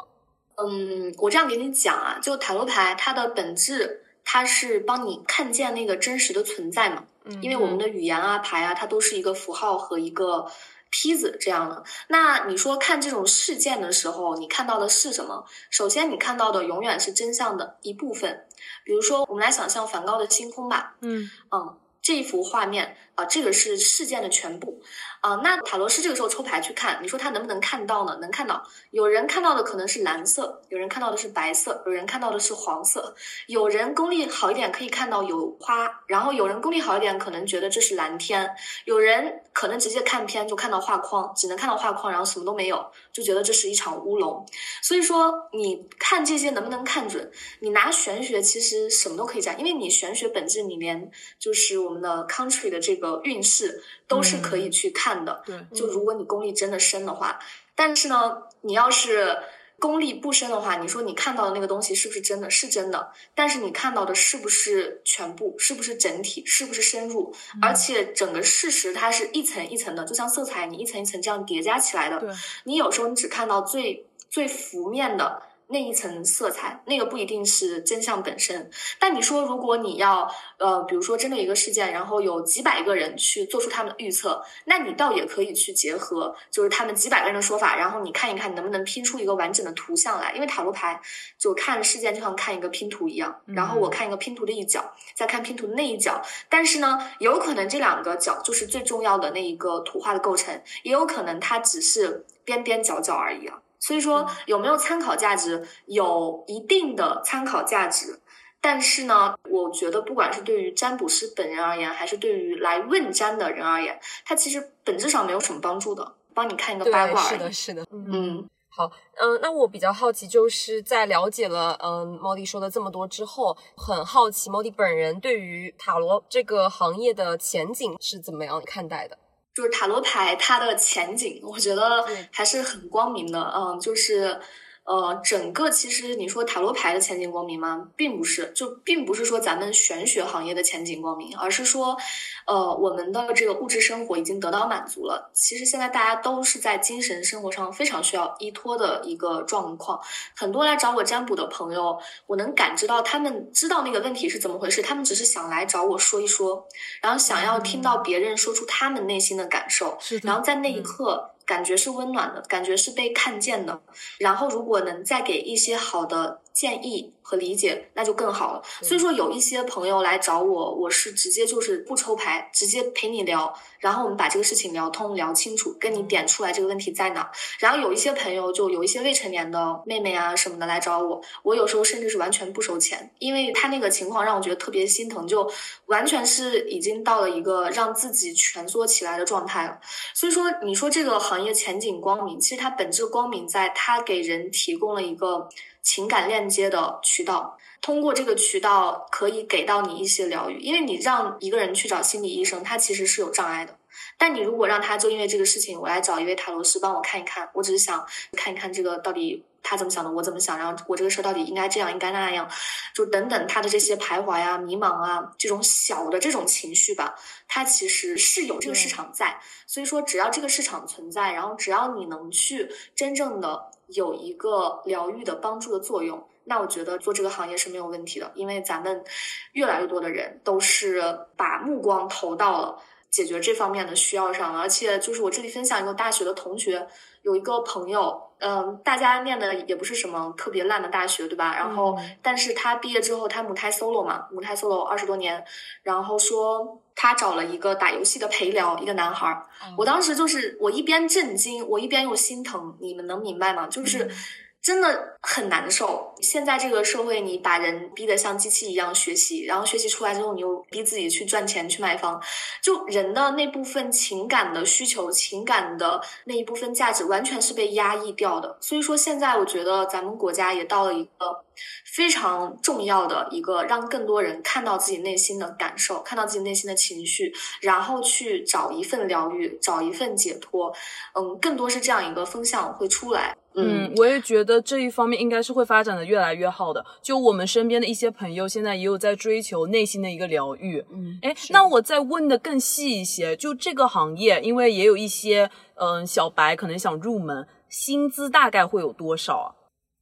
嗯，我这样给你讲啊，就塔罗牌它的本质，它是帮你看见那个真实的存在嘛。嗯，因为我们的语言啊、牌啊，它都是一个符号和一个梯子这样的。那你说看这种事件的时候，你看到的是什么？首先，你看到的永远是真相的一部分。比如说，我们来想象梵高的星空吧。嗯嗯。这一幅画面啊，这个是事件的全部啊。那塔罗师这个时候抽牌去看，你说他能不能看到呢？能看到。有人看到的可能是蓝色，有人看到的是白色，有人看到的是黄色。有人功力好一点可以看到有花，然后有人功力好一点可能觉得这是蓝天。有人可能直接看片就看到画框，只能看到画框，然后什么都没有，就觉得这是一场乌龙。所以说，你看这些能不能看准？你拿玄学其实什么都可以讲，因为你玄学本质里面就是我们。的 country 的这个运势都是可以去看的，对，就如果你功力真的深的话，但是呢，你要是功力不深的话，你说你看到的那个东西是不是真的？是真的，但是你看到的是不是全部？是不是整体？是不是深入？而且整个事实它是一层一层的，就像色彩，你一层一层这样叠加起来的。对，你有时候你只看到最最浮面的。那一层色彩，那个不一定是真相本身。但你说，如果你要，呃，比如说针对一个事件，然后有几百个人去做出他们的预测，那你倒也可以去结合，就是他们几百个人的说法，然后你看一看，能不能拼出一个完整的图像来。因为塔罗牌就看事件就像看一个拼图一样，然后我看一个拼图的一角，再看拼图的那一角。但是呢，有可能这两个角就是最重要的那一个图画的构成，也有可能它只是边边角角而已啊。所以说有没有参考价值？有一定的参考价值，但是呢，我觉得不管是对于占卜师本人而言，还是对于来问占的人而言，它其实本质上没有什么帮助的，帮你看一个八卦是的，是的。嗯，好，嗯，那我比较好奇，就是在了解了嗯莫迪说的这么多之后，很好奇莫迪本人对于塔罗这个行业的前景是怎么样看待的？就是塔罗牌，它的前景，我觉得还是很光明的。嗯，就是。呃，整个其实你说塔罗牌的前景光明吗？并不是，就并不是说咱们玄学行业的前景光明，而是说，呃，我们的这个物质生活已经得到满足了。其实现在大家都是在精神生活上非常需要依托的一个状况。很多来找我占卜的朋友，我能感知到他们知道那个问题是怎么回事，他们只是想来找我说一说，然后想要听到别人说出他们内心的感受，然后在那一刻。感觉是温暖的，感觉是被看见的。然后，如果能再给一些好的建议和理解，那就更好了。所以说，有一些朋友来找我，我是直接就是不抽牌，直接陪你聊，然后我们把这个事情聊通、聊清楚，跟你点出来这个问题在哪。然后有一些朋友，就有一些未成年的妹妹啊什么的来找我，我有时候甚至是完全不收钱，因为他那个情况让我觉得特别心疼，就完全是已经到了一个让自己蜷缩起来的状态了。所以说，你说这个行业前景光明，其实它本质光明在它给人提供了一个。情感链接的渠道，通过这个渠道可以给到你一些疗愈。因为你让一个人去找心理医生，他其实是有障碍的。但你如果让他就因为这个事情，我来找一位塔罗师帮我看一看，我只是想看一看这个到底他怎么想的，我怎么想，然后我这个事儿到底应该这样，应该那样，就等等他的这些徘徊啊、迷茫啊，这种小的这种情绪吧，它其实是有这个市场在。所以说，只要这个市场存在，然后只要你能去真正的。有一个疗愈的帮助的作用，那我觉得做这个行业是没有问题的，因为咱们越来越多的人都是把目光投到了解决这方面的需要上了。而且就是我这里分享一个大学的同学，有一个朋友，嗯，大家念的也不是什么特别烂的大学，对吧？然后，但是他毕业之后，他母胎 solo 嘛，母胎 solo 二十多年，然后说。他找了一个打游戏的陪聊，一个男孩儿。我当时就是我一边震惊，我一边又心疼。你们能明白吗？就是真的很难受。现在这个社会，你把人逼得像机器一样学习，然后学习出来之后，你又逼自己去赚钱去买房，就人的那部分情感的需求、情感的那一部分价值，完全是被压抑掉的。所以说，现在我觉得咱们国家也到了一个。非常重要的一个，让更多人看到自己内心的感受，看到自己内心的情绪，然后去找一份疗愈，找一份解脱。嗯，更多是这样一个风向会出来。嗯，我也觉得这一方面应该是会发展的越来越好的。就我们身边的一些朋友，现在也有在追求内心的一个疗愈。嗯，哎，那我再问的更细一些，就这个行业，因为也有一些嗯小白可能想入门，薪资大概会有多少啊？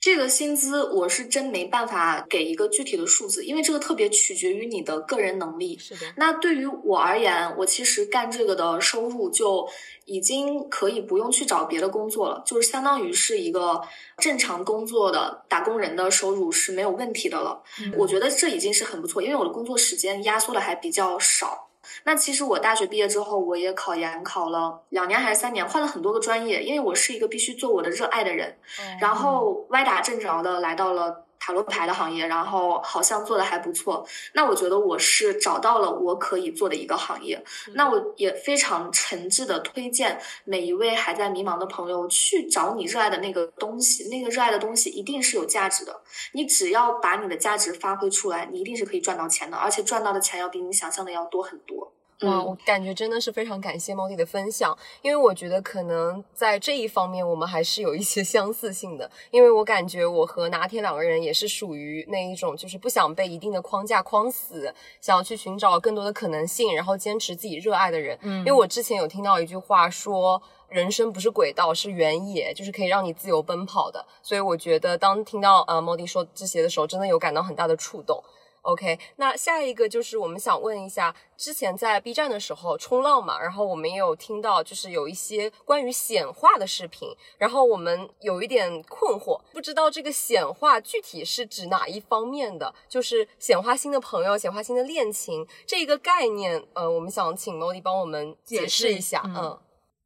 这个薪资我是真没办法给一个具体的数字，因为这个特别取决于你的个人能力。是的。那对于我而言，我其实干这个的收入就已经可以不用去找别的工作了，就是相当于是一个正常工作的打工人的收入是没有问题的了。我觉得这已经是很不错，因为我的工作时间压缩的还比较少。那其实我大学毕业之后，我也考研考了两年还是三年，换了很多个专业，因为我是一个必须做我的热爱的人，然后歪打正着的来到了。塔罗牌的行业，然后好像做的还不错。那我觉得我是找到了我可以做的一个行业。那我也非常诚挚的推荐每一位还在迷茫的朋友去找你热爱的那个东西。那个热爱的东西一定是有价值的。你只要把你的价值发挥出来，你一定是可以赚到钱的，而且赚到的钱要比你想象的要多很多。哇，我感觉真的是非常感谢猫弟的分享，因为我觉得可能在这一方面我们还是有一些相似性的，因为我感觉我和拿铁两个人也是属于那一种，就是不想被一定的框架框死，想要去寻找更多的可能性，然后坚持自己热爱的人。嗯，因为我之前有听到一句话说，人生不是轨道，是原野，就是可以让你自由奔跑的。所以我觉得当听到呃猫弟说这些的时候，真的有感到很大的触动。OK，那下一个就是我们想问一下，之前在 B 站的时候冲浪嘛，然后我们也有听到，就是有一些关于显化的视频，然后我们有一点困惑，不知道这个显化具体是指哪一方面的，就是显化新的朋友、显化新的恋情这个概念，呃，我们想请 Molly 帮我们解释一下，嗯。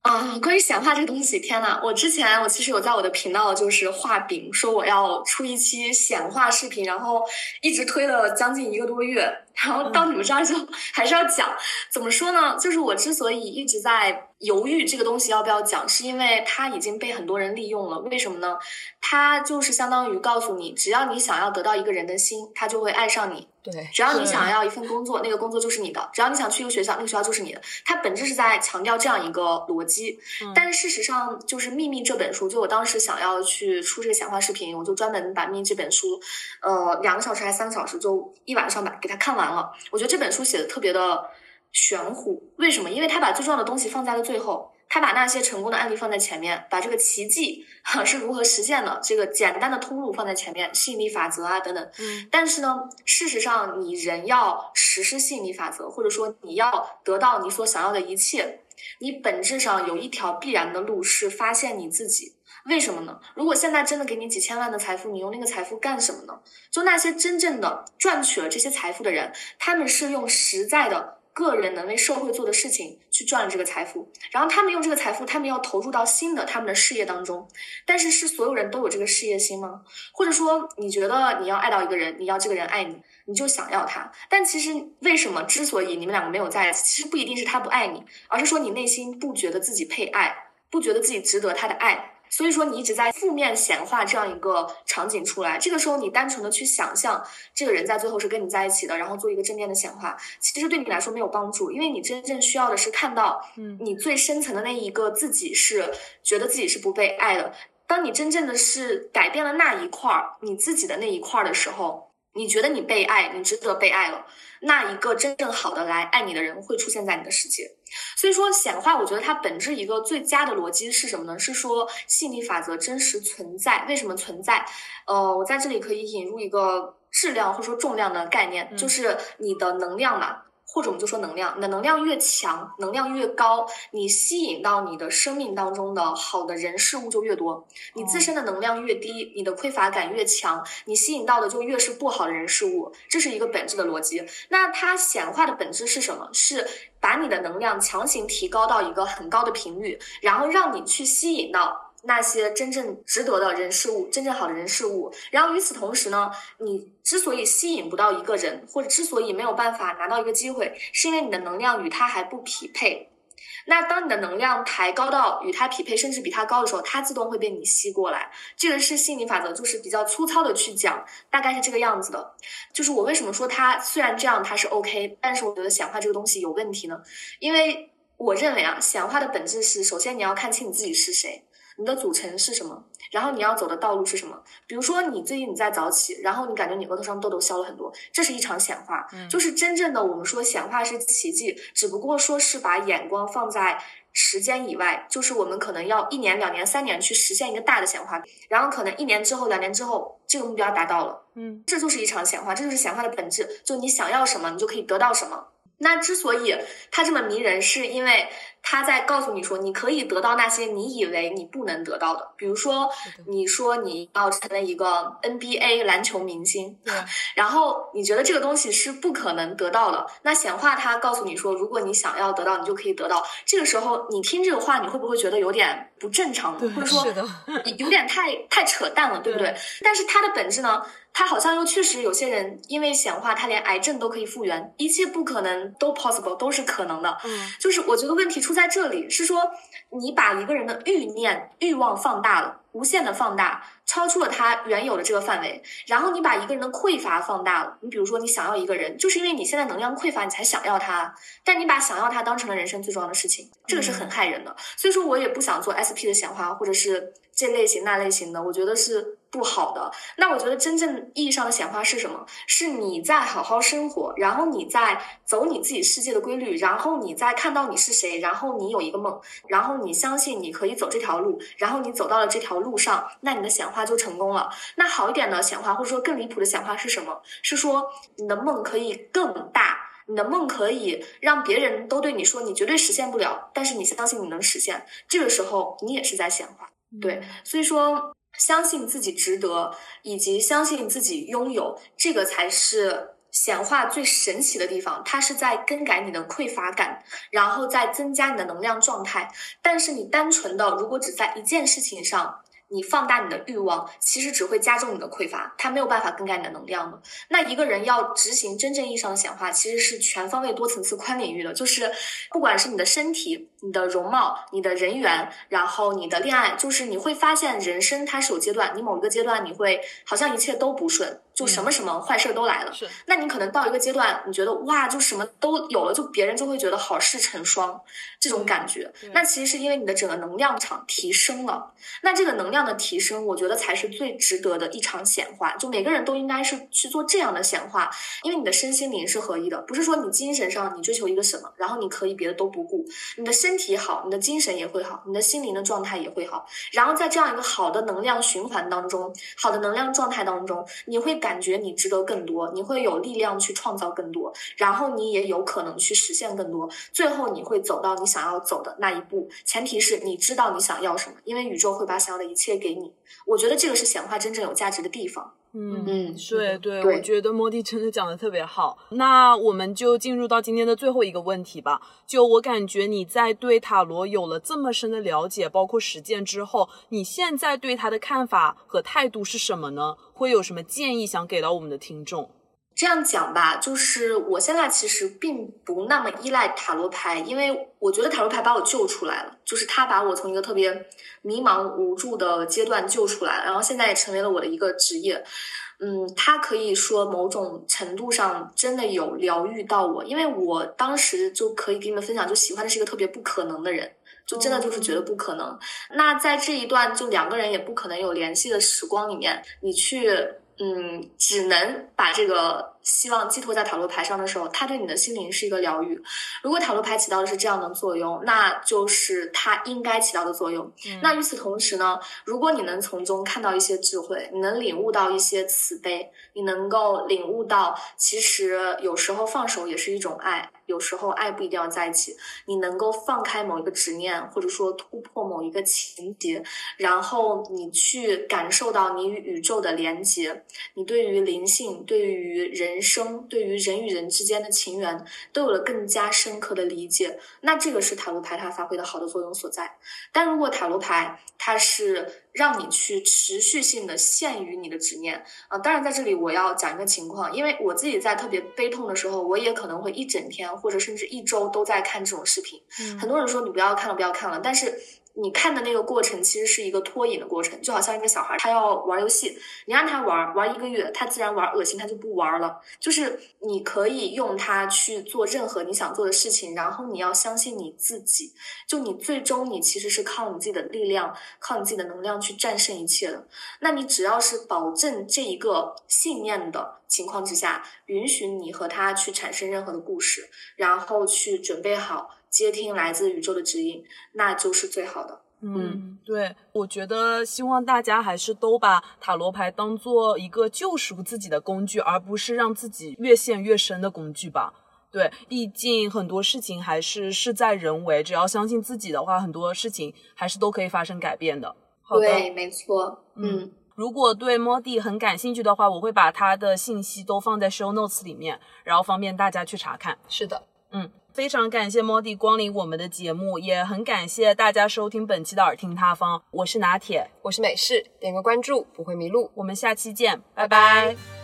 啊，关于显化这个东西，天呐，我之前我其实有在我的频道就是画饼，说我要出一期显化视频，然后一直推了将近一个多月，然后到你们这儿就 还是要讲。怎么说呢？就是我之所以一直在犹豫这个东西要不要讲，是因为它已经被很多人利用了。为什么呢？它就是相当于告诉你，只要你想要得到一个人的心，他就会爱上你。对，只要你想要一份工作，那个工作就是你的；只要你想去一个学校，那个学校就是你的。它本质是在强调这样一个逻辑。但是事实上，就是《秘密》这本书，就我当时想要去出这个显化视频，我就专门把《秘密》这本书，呃，两个小时还是三个小时，就一晚上把给它看完了。我觉得这本书写的特别的玄乎，为什么？因为他把最重要的东西放在了最后。他把那些成功的案例放在前面，把这个奇迹哈是如何实现的这个简单的通路放在前面，吸引力法则啊等等。嗯，但是呢，事实上你人要实施吸引力法则，或者说你要得到你所想要的一切，你本质上有一条必然的路是发现你自己。为什么呢？如果现在真的给你几千万的财富，你用那个财富干什么呢？就那些真正的赚取了这些财富的人，他们是用实在的个人能为社会做的事情去赚了这个财富，然后他们用这个财富，他们要投入到新的他们的事业当中。但是是所有人都有这个事业心吗？或者说你觉得你要爱到一个人，你要这个人爱你，你就想要他？但其实为什么之所以你们两个没有在一起，其实不一定是他不爱你，而是说你内心不觉得自己配爱，不觉得自己值得他的爱。所以说你一直在负面显化这样一个场景出来，这个时候你单纯的去想象这个人在最后是跟你在一起的，然后做一个正面的显化，其实对你来说没有帮助，因为你真正需要的是看到，嗯，你最深层的那一个自己是觉得自己是不被爱的。当你真正的是改变了那一块儿你自己的那一块儿的时候，你觉得你被爱，你值得被爱了，那一个真正好的来爱你的人会出现在你的世界。所以说显化，我觉得它本质一个最佳的逻辑是什么呢？是说吸引力法则真实存在。为什么存在？呃，我在这里可以引入一个质量或者说重量的概念，就是你的能量嘛。或者我们就说能量，你的能量越强，能量越高，你吸引到你的生命当中的好的人事物就越多。你自身的能量越低，你的匮乏感越强，你吸引到的就越是不好的人事物。这是一个本质的逻辑。那它显化的本质是什么？是把你的能量强行提高到一个很高的频率，然后让你去吸引到。那些真正值得的人事物，真正好的人事物。然后与此同时呢，你之所以吸引不到一个人，或者之所以没有办法拿到一个机会，是因为你的能量与他还不匹配。那当你的能量抬高到与他匹配，甚至比他高的时候，他自动会被你吸过来。这个是吸引力法则，就是比较粗糙的去讲，大概是这个样子的。就是我为什么说它虽然这样它是 OK，但是我觉得显化这个东西有问题呢？因为我认为啊，显化的本质是，首先你要看清你自己是谁。你的组成是什么？然后你要走的道路是什么？比如说你最近你在早起，然后你感觉你额头上痘痘消了很多，这是一场显化。嗯，就是真正的我们说显化是奇迹，只不过说是把眼光放在时间以外，就是我们可能要一年、两年、三年去实现一个大的显化，然后可能一年之后、两年之后这个目标达到了，嗯，这就是一场显化，这就是显化的本质，就你想要什么，你就可以得到什么。那之所以它这么迷人，是因为。他在告诉你说，你可以得到那些你以为你不能得到的，比如说，你说你要成为一个 NBA 篮球明星，对，然后你觉得这个东西是不可能得到的。那显化他告诉你说，如果你想要得到，你就可以得到。这个时候，你听这个话，你会不会觉得有点不正常，或者说有点太太扯淡了，对不对？但是它的本质呢，它好像又确实有些人因为显化，他连癌症都可以复原，一切不可能都 possible 都是可能的。嗯，就是我觉得问题出。在这里是说，你把一个人的欲念、欲望放大了，无限的放大，超出了他原有的这个范围。然后你把一个人的匮乏放大了，你比如说你想要一个人，就是因为你现在能量匮乏，你才想要他。但你把想要他当成了人生最重要的事情，这个是很害人的。所以说我也不想做 SP 的显化，或者是这类型那类型的，我觉得是。不好的，那我觉得真正意义上的显化是什么？是你在好好生活，然后你在走你自己世界的规律，然后你在看到你是谁，然后你有一个梦，然后你相信你可以走这条路，然后你走到了这条路上，那你的显化就成功了。那好一点的显化，或者说更离谱的显化是什么？是说你的梦可以更大，你的梦可以让别人都对你说你绝对实现不了，但是你相信你能实现，这个时候你也是在显化。对，所以说。相信自己值得，以及相信自己拥有，这个才是显化最神奇的地方。它是在更改你的匮乏感，然后再增加你的能量状态。但是你单纯的，如果只在一件事情上。你放大你的欲望，其实只会加重你的匮乏，它没有办法更改你的能量的。那一个人要执行真正意义上的显化，其实是全方位、多层次、宽领域的，就是不管是你的身体、你的容貌、你的人缘，然后你的恋爱，就是你会发现人生它是有阶段，你某一个阶段你会好像一切都不顺。就什么什么坏事都来了，是。那你可能到一个阶段，你觉得哇，就什么都有了，就别人就会觉得好事成双这种感觉。那其实是因为你的整个能量场提升了。那这个能量的提升，我觉得才是最值得的一场显化。就每个人都应该是去做这样的显化，因为你的身心灵是合一的，不是说你精神上你追求一个什么，然后你可以别的都不顾，你的身体好，你的精神也会好，你的心灵的状态也会好。然后在这样一个好的能量循环当中，好的能量状态当中，你会感。感觉你值得更多，你会有力量去创造更多，然后你也有可能去实现更多，最后你会走到你想要走的那一步。前提是你知道你想要什么，因为宇宙会把想要的一切给你。我觉得这个是显化真正有价值的地方。嗯嗯，对对，对我觉得莫迪真的讲的特别好。那我们就进入到今天的最后一个问题吧。就我感觉你在对塔罗有了这么深的了解，包括实践之后，你现在对他的看法和态度是什么呢？会有什么建议想给到我们的听众？这样讲吧，就是我现在其实并不那么依赖塔罗牌，因为我觉得塔罗牌把我救出来了，就是他把我从一个特别迷茫无助的阶段救出来了，然后现在也成为了我的一个职业。嗯，他可以说某种程度上真的有疗愈到我，因为我当时就可以给你们分享，就喜欢的是一个特别不可能的人，就真的就是觉得不可能。那在这一段就两个人也不可能有联系的时光里面，你去嗯，只能把这个希望寄托在塔罗牌上的时候，它对你的心灵是一个疗愈。如果塔罗牌起到的是这样的作用，那就是它应该起到的作用。那与此同时呢，如果你能从中看到一些智慧，你能领悟到一些慈悲，你能够领悟到，其实有时候放手也是一种爱，有时候爱不一定要在一起。你能够放开某一个执念，或者说突破某一个情节，然后你去感受到你与宇宙的连接，你对于灵性、对于人生、对于人与人之间的情缘，都有了更加深刻的理解。那这个是塔罗牌它发挥的好的作用所在。但如果塔罗牌它是让你去持续性的限于你的执念啊、当然在这里我要讲一个情况，因为我自己在特别悲痛的时候，我也可能会一整天或者甚至一周都在看这种视频。很多人说你不要看了，不要看了，但是你看的那个过程其实是一个脱瘾的过程，就好像一个小孩他要玩游戏，你让他玩玩一个月，他自然玩恶心，他就不玩了。就是你可以用它去做任何你想做的事情，然后你要相信你自己，就你最终你其实是靠你自己的力量，靠你自己的能量去战胜一切的。那你只要是保证这一个信念的情况之下，允许你和他去产生任何的故事，然后去准备好接听来自宇宙的指引，那就是最好的。嗯，对，我觉得希望大家还是都把塔罗牌当做一个救赎自己的工具，而不是让自己越陷越深的工具吧。对，毕竟很多事情还是事在人为，只要相信自己的话，很多事情还是都可以发生改变的。好的，对，没错。嗯，如果对 Modi 很感兴趣的话，我会把他的信息都放在 show notes 里面，然后方便大家去查看。是的，嗯，非常感谢 Modi 光临我们的节目，也很感谢大家收听本期的耳听他方。我是拿铁，我是美式，点个关注不会迷路。我们下期见，拜拜拜